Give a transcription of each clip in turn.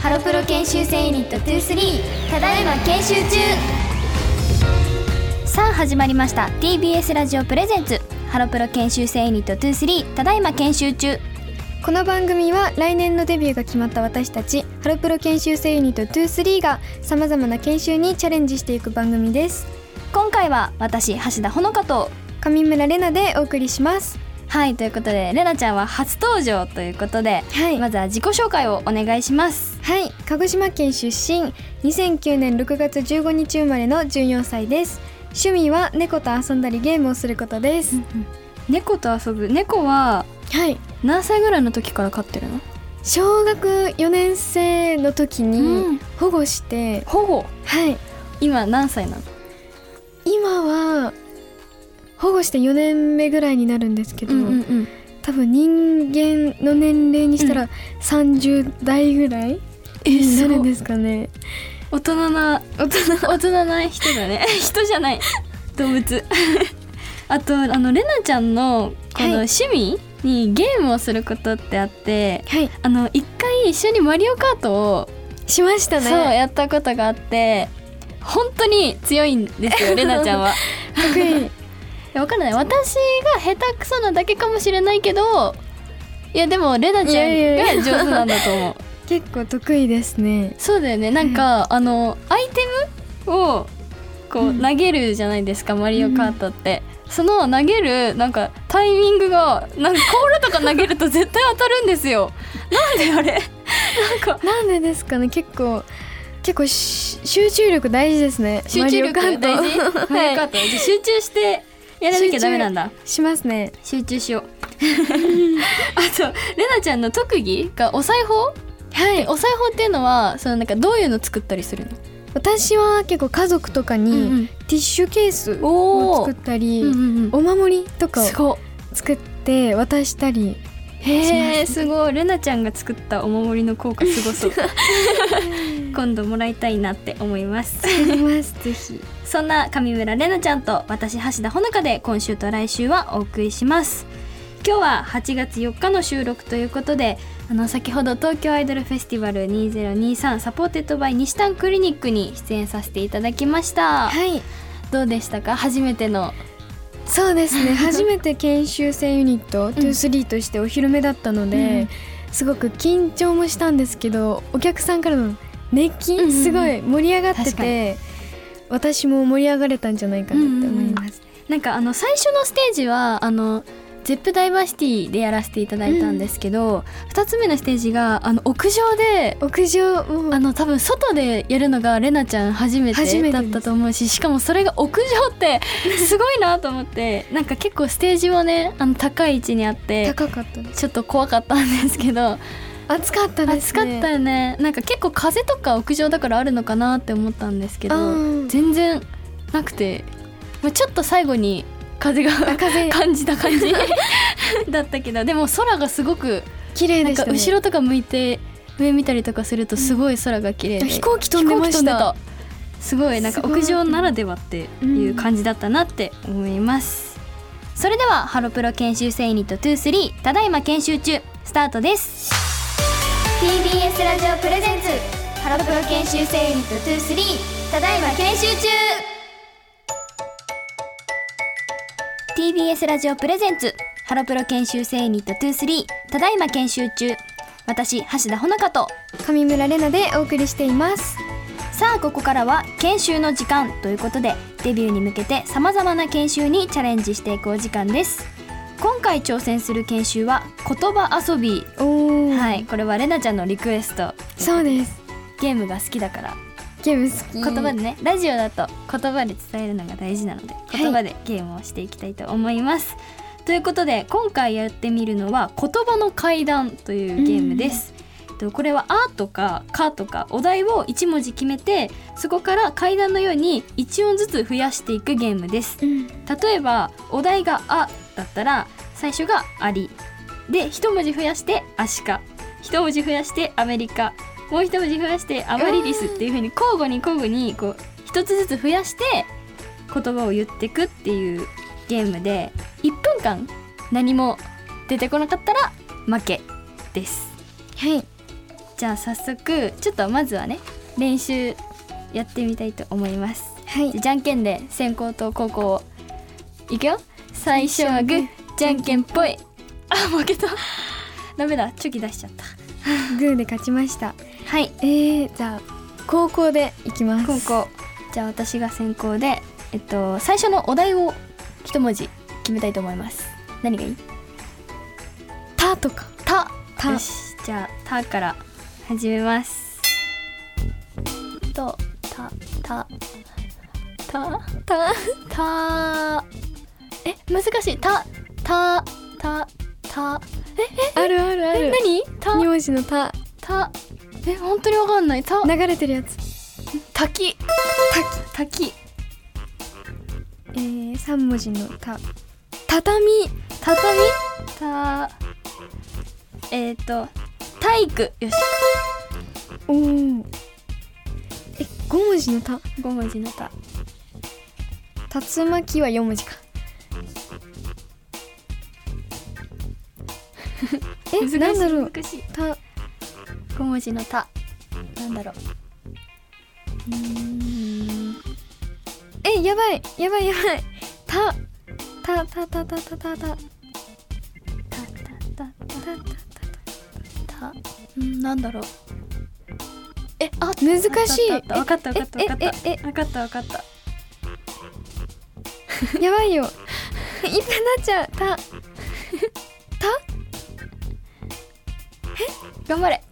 ハロプロ研修生ユニット23ただいま研修中。さあ始まりました。TBS ラジオプレゼンツ。ハロプロ研修生ユニット23ただいま研修中。この番組は来年のデビューが決まった私たちハロプロ研修生ユニット23がさまざまな研修にチャレンジしていく番組です。今回は私橋田ほのかと上村れなでお送りしますはいということでれなちゃんは初登場ということで、はい。まずは自己紹介をお願いします。はい鹿児島県出身。2009年6月15日生まれの14歳です。趣味は猫と遊んだりゲームをすることです、猫と遊ぶ？猫ははい。何歳ぐらいの時から飼ってるの？小学4年生の時うん。に保護して、保護？はい。今何歳なの？今は保護して4年目ぐらいになるんですけど、ん多分人間の年齢にしたら30代ぐらいえになるんでですかね。大人な大人。大人な人だね。人じゃない。動物。あとあのレナちゃんのこのはい。趣味にゲームをすることってあって、はい。あの一回一緒にマリオカートを、しましたそうねやったことがあって本当に強いんですよ レナちゃんは。得意いやわかんない。私が下手くそなだけかもしれないけどいやでもレナちゃんが上手なんだと思う。結構得意ですね。そうだよね。なんか、あのアイテムをこう、うん。投げるじゃないですかマリオカートって、その投げるなんかタイミングがなんかコールとか投げると絶対当たるんですよ。なんであれ？なんか。なんでですかね？結構結構し集中力大事ですね。集中力大事？はい。集中してやらなきゃダメなんだ。しますね。集中しよう。あとレナちゃんの特技がお裁縫？はい。お裁縫っていうのはそのなんかどういうの作ったりするの？私は結構家族とかうんにティッシュケースを作ったり、お守りとかを作って渡したりへえす。ごい。レナちゃんが作ったお守りの効果すごそう。今度もらいたいなって思います。ありますぜひ。そんな上村レナちゃんと私橋田ほのかで今週と来週はお送りします。今日は8月4日の収録ということであの先ほど東京アイドルフェスティバル2023 supported by にしたんクリニックに出演させていただきました。はい。どうでしたか？初めてのそうですね。初めて研修生ユニット23としてお披露目だったので、うん。すごく緊張もしたんですけどお客さんからの熱気、うんうんうん。すごい盛り上がってて私も盛り上がれたんじゃないかなって思います、なんかあの最初のステージはあの ZEP ダイバーシティでやらせていただいたんですけど、二2つ目のステージがあの屋上で屋上もあの多分外でやるのがレナちゃん初めてだったと思うししかもそれが屋上って すごいなと思ってなんか結構ステージもねあの高い位置にあって高かったちょっと怖かったんですけど暑かったですね。暑かったよね。なんか結構風とか屋上だからあるのかなって思ったんですけあどー全然なくて、まあ、ちょっと最後に風があ風。感じた感じ。だったけどでも空がすごく綺麗でしたね。後ろとか向いて上見たりとかするとすごい空が綺麗で、飛行機飛んでました。飛行機飛んでた。すごいなんか屋上ならではっていう感じだったなって思います、それではハロプロ研修生ユニット23ただいま研修中スタートです。TBS ラジオプレゼンツハロプロ研修生ユニット23ただいま研修中 TBS ラジオプレゼンツ。ハロプロ研修生ユニット23ただいま研修中。私橋田ほのかと。上村れなでお送りしています。さあここからは研修の時間。ということでデビューに向けてさまざまな研修にチャレンジしていくお時間です。今回挑戦する研修は言葉遊び。はいこれはれなちゃんのリクエスト。そうです。ゲームが好きだからゲーム好き。言葉でね。ラジオだと言葉で伝えるのが大事なのでい。言葉でゲームをしていきたいと思います、ということで今回やってみるのは言葉の階段というゲームです、とこれは「あ」とか「か」とかお題を1文字決めてそこから階段のように1音ずつ増やしていくゲームです。うん。例えばお題が「あ」だったら最初が「アリ」で一文字増やして「アシカ」一文字増やして「アメリカ」もう一文字増やして「アマリリス」っていう風に交互に交互にこう一つずつ増やして言葉を言ってくっていうゲームで1分間何も出てこなかったら負けです。はい。じゃあ早速ちょっとまずはね練習やってみたいと思います。はい。じゃあじゃんけんで先攻と後攻をいくよ。最初はグーじゃんけんぽい。あ負けた。ダメだ。チョキ出しちゃった。グーで勝ちましたはい。えー、じゃあ高校でいきます。後攻じゃあ私が先攻でえっと最初のお題を一文字決めたいと思います。何がいい？たとか。た。た。よし。じゃあ「た」から始めます。と「た」「た」「た」た「た」え難しい「た」「た」「た」「た」あるあるあえる何「た」二文字のた「た」え本当にわかんない「た」流れてるやつ「滝」「滝」えー、三文字のた。畳「畳」「た」えっ、ー、と「体育」よし。おおえ五文字のた？5文字の「た」竜巻は四文字か。え難しいなんだろう。難しい。た小文字の「た」なんだろう。うん。えやばい。やばいやばい「た」「たたたたたたた」「た。たたたたたた」「んなんだろう。えあ難しい。分かった分かった分かった分かった分かった。やばいよ。いっぱなっちゃう。た。た？え？頑張れ。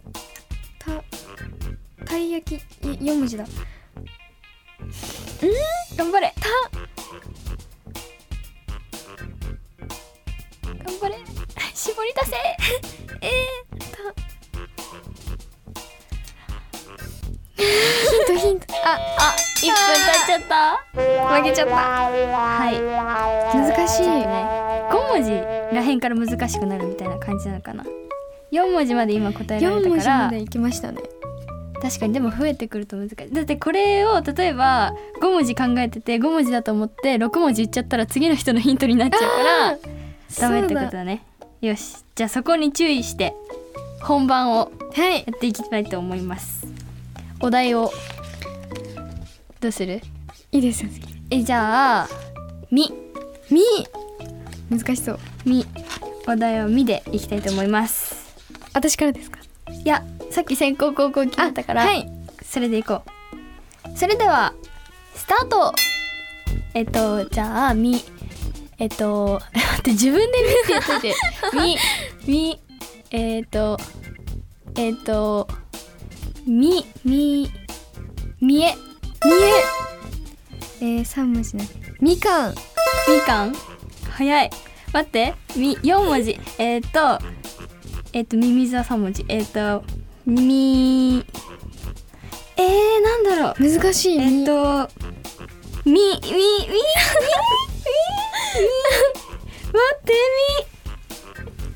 たい焼きい四文字だ。頑張れ。た。頑張れ。絞り出せ。えー、た。ヒントヒント。ああ一分経っちゃった。負けちゃった。はい。難しい。ね5文字らへんから難しくなるみたいな感じなのかな。4文字まで今答えら四れたから。文字までいきましたね。確かに。でも増えてくると難しい。だってこれを例えば5文字考えてて5文字だと思って6文字言っちゃったら次の人のヒントになっちゃうからダメってことだね。よし。じゃあそこに注意して本番をはい。やっていきたいと思います。お題を。どうする？いいですよ。えじゃあ「み」み。難しそう「み」お題を「み」でいきたいと思います。私からですか？いやさっき先行後攻決めたから、あはい。それでいこう。それではスタート。えっとじゃあみえっと待って自分で「み」って言っといて「み」「み」えっとえっと「み」「み」「みえ」みえ。えー、三文字のみかん。みかん？早い。待って。み4文字。えっ、とえっ、とミミズは3文字。えっ、とみ。えー、なんだろう。難しい。えっ、とみみみみみみ。待って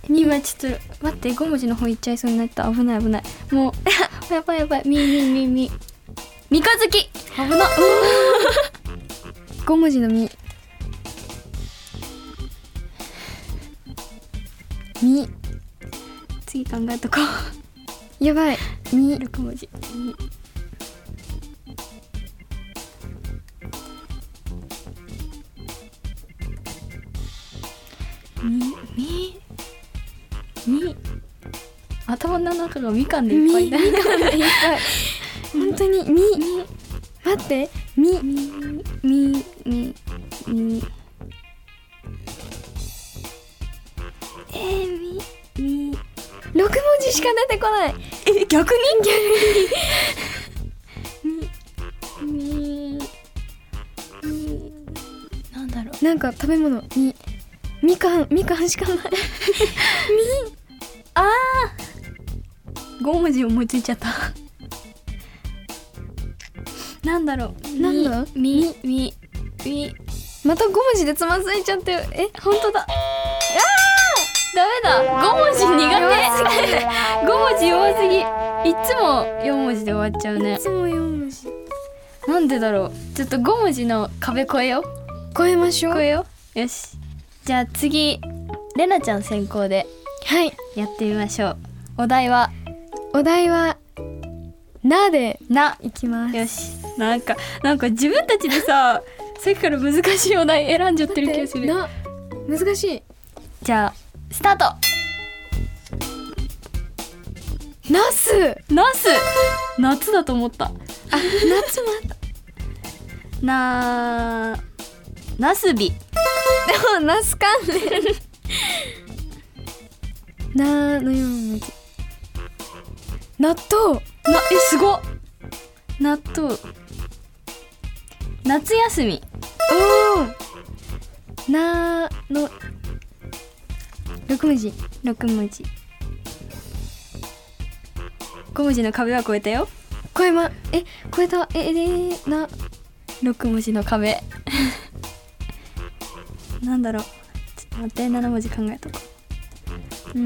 み。今ちょっと待って5文字の方いっちゃいそうになった。危ない危ない。もう やばいやばい。みみみみ。三日月。危な五文字のみ。み。次考えとこうやばい。み6文字みみ頭の中がみかんでいっぱい。だみかんがいっぱい。本当に。み。待って。みみ。み。み。み。えー、み。み。六文字しか出てこないえ逆にみみみなんだろうなんか食べ物みみかんみかんしかないみあー5文字思いついちゃったなんだろうなんだみみみまた五文字でつまずいちゃってるえ本当だダメだ。5文字苦手。5文字弱すぎ。いつも4文字で終わっちゃうね。いつも四文字。なんでだろう。ちょっと5文字の壁越えよう。超えましょう。越えよう。よし。じゃあ次れなちゃん先行で。はい。やってみましょう。お題は？お題はなで。な。いきます。よし。なんかなんか自分たちでさ さっきから難しいお題選んじゃってる気がする。な。難しい。じゃあスタート。ナス。ナス。夏だと思った。あ夏もあった。なナスビでもナス関連。なのよう文字納豆。なえすごっ。納豆。夏休み。おおなの六文字。六文字。五文字の壁は越えたよ。超えまえ超えた。えでな。六文字の壁。なんだろう。ちょっと待って。七文字考えとこう。ん。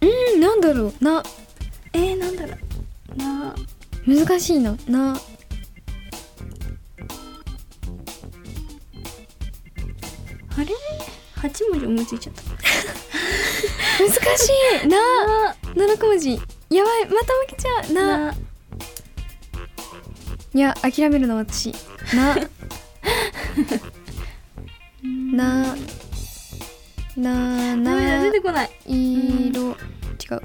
うんなんだろう。な。えー、なんだろう。な。難しいななついちゃった。難しい。な七個文字。やばい。また負けちゃう。な。な。いや諦めるの私。な。な。な。ダメだ。な出てこない。色。違う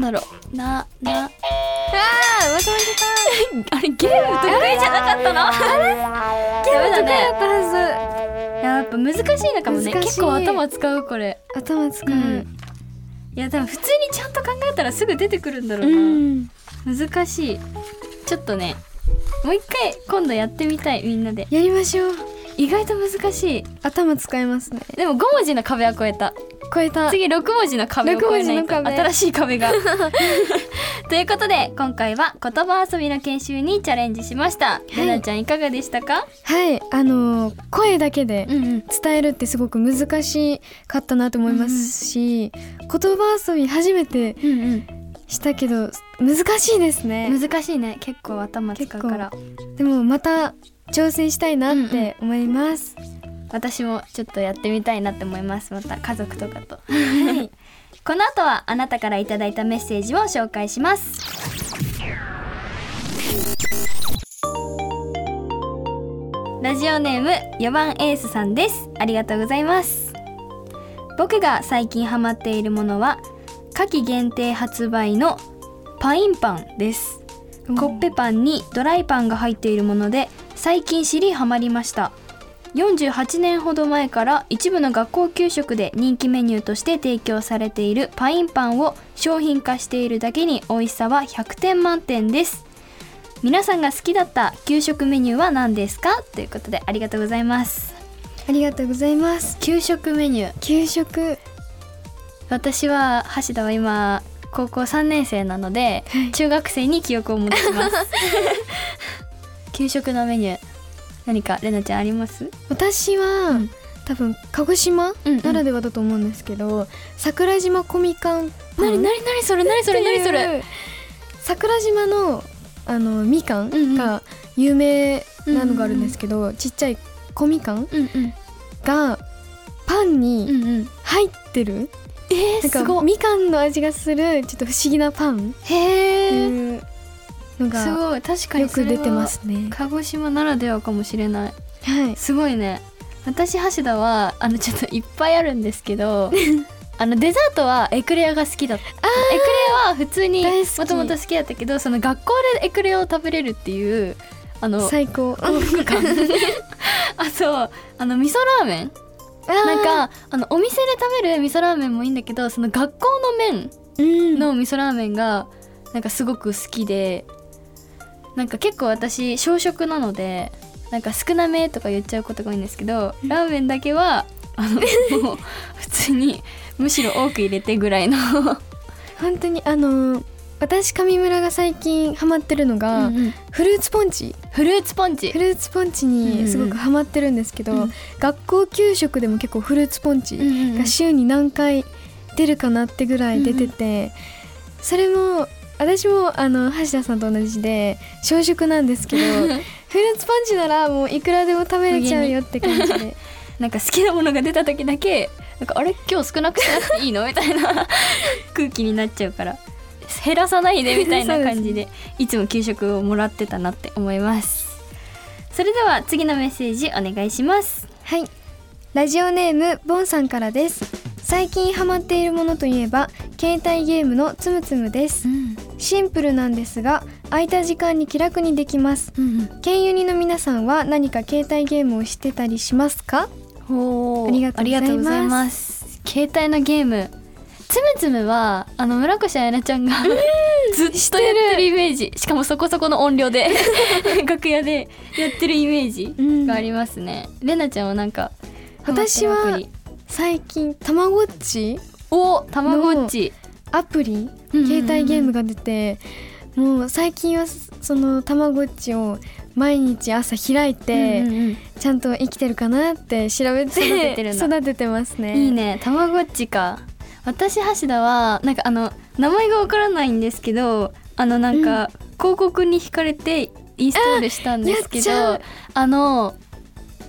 なんだろう。なな。あーまた負けあれゲーム得意じゃなかったの？ダメだたねやったはやっぱ難しいのかもね。結構頭使うこれ。ず頭使う。うん。いや多分普通にちゃんと考えたらすぐ出てくるんだろううな、ん。難しい。ちょっとねもう一回今度やってみたいみんなで。やりましょう。意外と難しい。頭使えますね。でも5文字の壁は越えた超えた。次6文字の壁を越えないと。新しい壁が。ということで今回は言葉遊びの研修にチャレンジしました。い。れなちゃんいかがでしたか？はい。あのー声だけでんうん。伝えるってすごく難しかったなと思いますし、言葉遊び初めてうんしたけど難しいですうね。ん難しいね。結構頭使うから。でもまた挑戦したいなって思います、私もちょっとやってみたいなって思います。また家族とかと。は いこの後はあなたからいただいたメッセージを紹介します。ラジオネーム4番エースさんです。ありがとうございます。僕が最近ハマっているものは夏季限定発売のパインパンです。コッペパンにドライパンが入っているもので最近知りハマりました48年ほど前から一部の学校給食で人気メニューとして提供されているパインパンを商品化しているだけに美味しさは100点満点です。皆さんが好きだった給食メニューは何ですか？ということでありがとうございます。ありがとうございます。給食メニュー。給食。私は橋田は今高校3年生なので、はい。中学生に記憶を戻します。給食のメニュー何かれなちゃんあります？私は、うん。多分鹿児島うんうん。ならではだと思うんですけど、桜島コミカン。パン何何何それ何それ何それ？桜島のあのみかうんうん。んが有名なのがあるんですけど、ちっちゃい小みかんうんうん。がパンうにんうん。入ってる、えー、なんかすごいみかんの味がするちょっと不思議なパン。へえのすがごい確かによく出てますね。鹿児島ならではかもしれない。はい。すごいね。私橋田はあのちょっといっぱいあるんですけど あのデザートはエクレアが好きだった。エクレアは普通にもともと好きだったけどその学校でエクレアを食べれるっていうあの最高。幸福感。あとあの味噌ラーメン。ななんかあのお店で食べる味噌ラーメンもいいんだけどその学校の麺うん。の味噌ラーメンがなんかすごく好きでなんか結構私小食なのでなんか少なめとか言っちゃうことが多いんですけどラーメンだけはあの もう普通にむしろ多く入れてぐらいの。本当にあの私上村が最近ハマってるのが、うんうん。フルーツポンチ。フルーツポンチ。フルーツポンチにすごくハマってるんですけど、うん。学校給食でも結構フルーツポンチうんうんうん。が週に何回出るかなってぐらい出てて、それも私もあの橋田さんと同じで小食なんですけど フルーツパンチならもういくらでも食べれちゃうよって感じで。なんか好きなものが出た時だけなんかあれ？今日少なくしなくていいの？みたいな。空気になっちゃうから。減らさないでみたいな感じでいつも給食をもらってたなって思います。それでは次のメッセージお願いします。はい。ラジオネームボンさんからです。最近ハマっているものといえば携帯ゲームのつむつむです。うんシンプルなんですが空いた時間に気楽にできます。県ユニの皆さんは何か携帯ゲームをしてたりしますか？ありがとうございます。携帯のゲームつむつむはあの村越彩菜ちゃんが ずっとやってるイメージ。しかもそこそこの音量で 楽屋でやってるイメージうん。がありますね、れなちゃんはなんか私は最近たまごっちおたまごっちアプリ携帯ゲームが出てもう最近はそのたまごっちを毎日朝開いて、うんうんうん。ちゃんと生きてるかなって調べて育ててるんだ。育ててますね。いいね。たまごっちか。私橋田はなんかあの名前がわからないんですけどあのなんか、広告に惹かれてインストールしたんですけどあの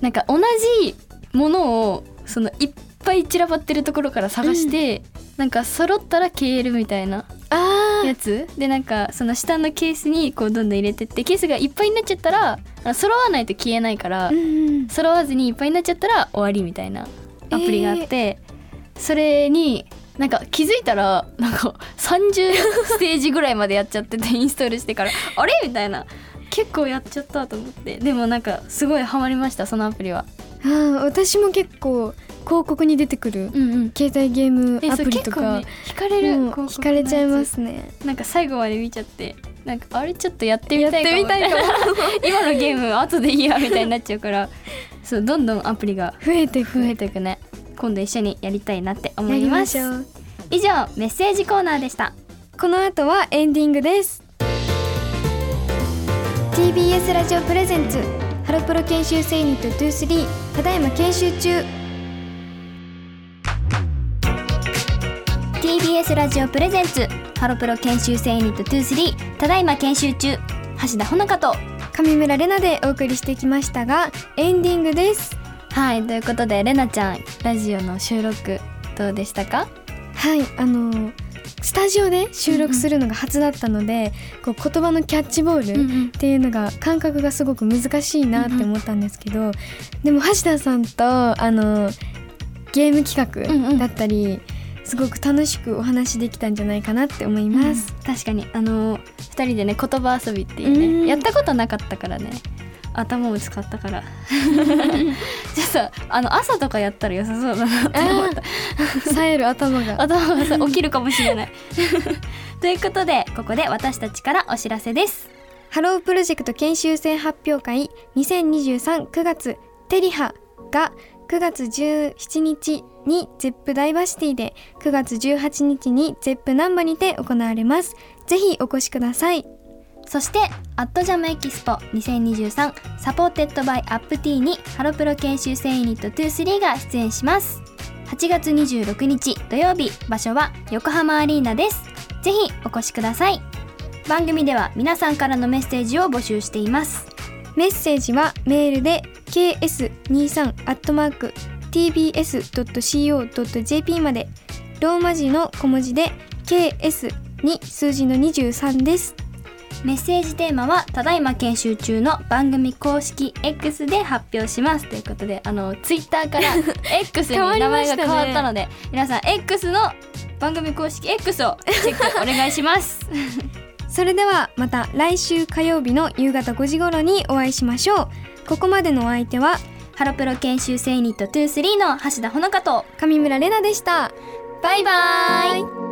なんか同じものをそのいっぱい散らばってるところから探して、なんか揃ったら消えるみたいなあやつ？でなんかその下のケースにこうどんどん入れてってケースがいっぱいになっちゃったら揃わないと消えないから、ーうんうん。揃わずにいっぱいになっちゃったら終わりみたいなアプリがあって、それになんか気づいたらなんか30ステージぐらいまでやっちゃってて インストールしてからあれ？みたいな。結構やっちゃったと思って。でもなんかすごいハマりましたそのアプリは。あー私も結構広告に出てくるうんうん。携帯ゲームアプリとかね惹かれるうん広告のやつ惹かれちゃいますね。なんか最後まで見ちゃってなんかあれちょっとやってみたいかも。みたいかも。今のゲーム後でいいやみたいになっちゃうからそうどんどんアプリが増えて増えていくね。今度一緒にやりたいなって思いまます以上メッセージコーナーでした。この後はエンディングです。TBS ラジオプレゼンツハロプロ研修生ユニット23ただいま研修中 TBS ラジオプレゼンツハロプロ研修生ユニット23ただいま研修中橋田ほのかと上村れなでお送りしてきましたがエンディングです。はいということでれなちゃんラジオの収録どうでしたか？はいあのスタジオで収録するのが初だったので、こう言葉のキャッチボール、うんうん。っていうのが感覚がすごく難しいなって思ったんですけど、でも橋田さんとあのゲーム企うんうん。画だったり、すごく楽しくお話できたんじゃないかなって思います。確かに。あの2人でね言葉遊びっていうね、うん。やったことなかったからね。頭を使ったから。じゃあさあの朝とかやったら良さそうだなって思った。冴える頭が。頭がさ起きるかもしれない。ということでここで私たちからお知らせです。ハロープロジェクト研修生発表会20239月テリハが9月17日に ZEP ダイバーシティで9月18日に ZEP ナンバにて行われます。ぜひお越しください。そして@JAM EXPO 2023 supported by UP-T にハロプロ研修生ユニット23が出演します。8月26日土曜日場所は横浜アリーナです。ぜひお越しください。番組では皆さんからのメッセージを募集しています。メッセージはメールで ks23-tbs.co.jp まで。ローマ字の小文字で ks に数字の23です。メッセージテーマはただいま研修中の番組公式 X で発表します。ということであのツイッターから X に名前が変わったので皆さん X の番組公式 X をチェックお願いします それではまた来週火曜日の夕方5時頃にお会いしましょう。ここまでのお相手はハロプロ研修生ユニット23の橋田穂香と上村れなでした。バイバイ。